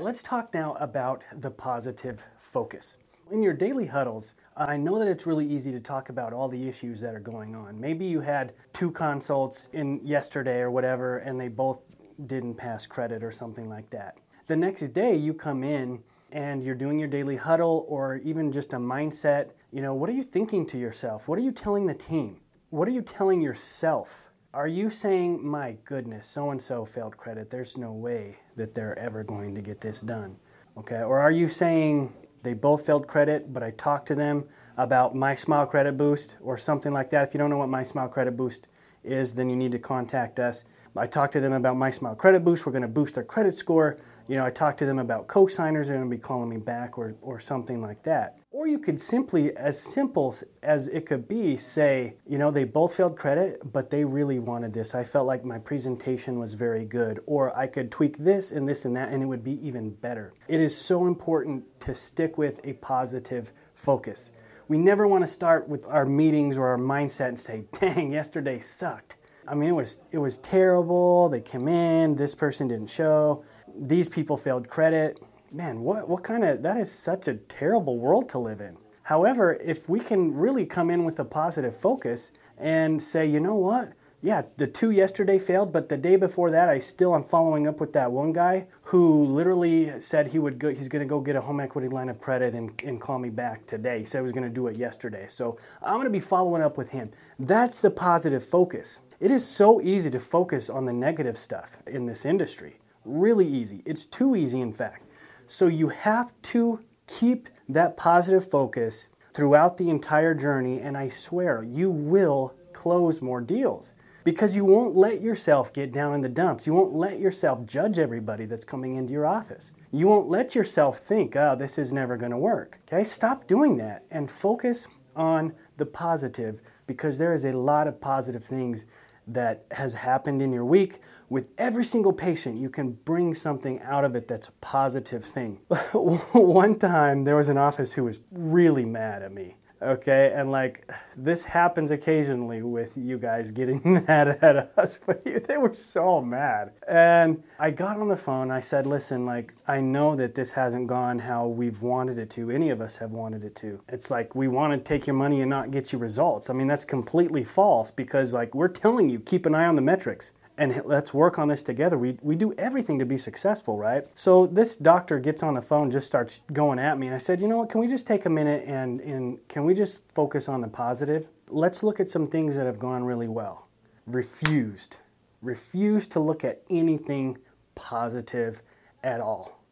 Let's talk now about the positive focus. In your daily huddles, I know that it's really easy to talk about all the issues that are going on. Maybe you had two consults in yesterday or whatever, and they both didn't pass credit or something like that. The next day, you come in and you're doing your daily huddle or even just a mindset. You know, what are you thinking to yourself? What are you telling the team? What are you telling yourself? Are you saying, my goodness, so and so failed credit, there's no way that they're ever going to get this done? Okay, or are you saying, they both failed credit, but I talked to them about My Smile Credit Boost or something like that. If you don't know what My Smile Credit Boost is, then you need to contact us. I talked to them about My Smile Credit Boost. We're going to boost their credit score. You know, I talked to them about co-signers. They're going to be calling me back or, or something like that. Or you could simply, as simple as it could be, say, you know, they both failed credit, but they really wanted this. I felt like my presentation was very good. Or I could tweak this and this and that, and it would be even better. It is so important to stick with a positive focus. We never want to start with our meetings or our mindset and say, dang, yesterday sucked I mean, it was it was terrible. They came in. This person didn't show. These people failed credit. Man, what what kind of that is such a terrible world to live in. However, if we can really come in with a positive focus and say, you know what? Yeah, the two yesterday failed, but the day before that, I still am following up with that one guy who literally said he would go, he's going to go get a home equity line of credit and, and call me back today. He said he was going to do it yesterday. So I'm going to be following up with him. That's the positive focus. It is so easy to focus on the negative stuff in this industry. Really easy. It's too easy, in fact. So you have to keep that positive focus throughout the entire journey, and I swear you will close more deals because you won't let yourself get down in the dumps. You won't let yourself judge everybody that's coming into your office. You won't let yourself think, oh, this is never going to work. Okay, stop doing that and focus on the positive because there is a lot of positive things that has happened in your week. With every single patient, you can bring something out of it that's a positive thing. One time, there was an office who was really mad at me okay? And like this happens occasionally with you guys getting mad at us but they were so mad. And i got on the phone i said listen like i know that this hasn't gone how we've wanted it to any of us have wanted it to. It's like we want to take your money and not get you results. I mean that's completely false because like we're telling you keep an eye on the metrics and let's work on this together. We, we do everything to be successful, right? So this doctor gets on the phone, just starts going at me. And I said, you know what, can we just take a minute and, and can we just focus on the positive? Let's look at some things that have gone really well. Refused. Refused to look at anything positive at all.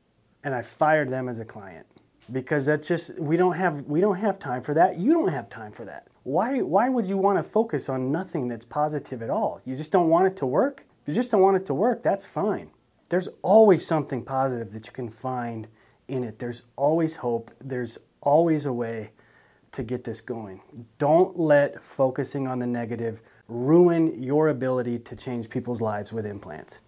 And I fired them as a client because that's just we don't have we don't have time for that. You don't have time for that. Why why would you want to focus on nothing that's positive at all? You just don't want it to work? If you just don't want it to work, that's fine. There's always something positive that you can find in it. There's always hope. There's always a way to get this going. Don't let focusing on the negative ruin your ability to change people's lives with implants.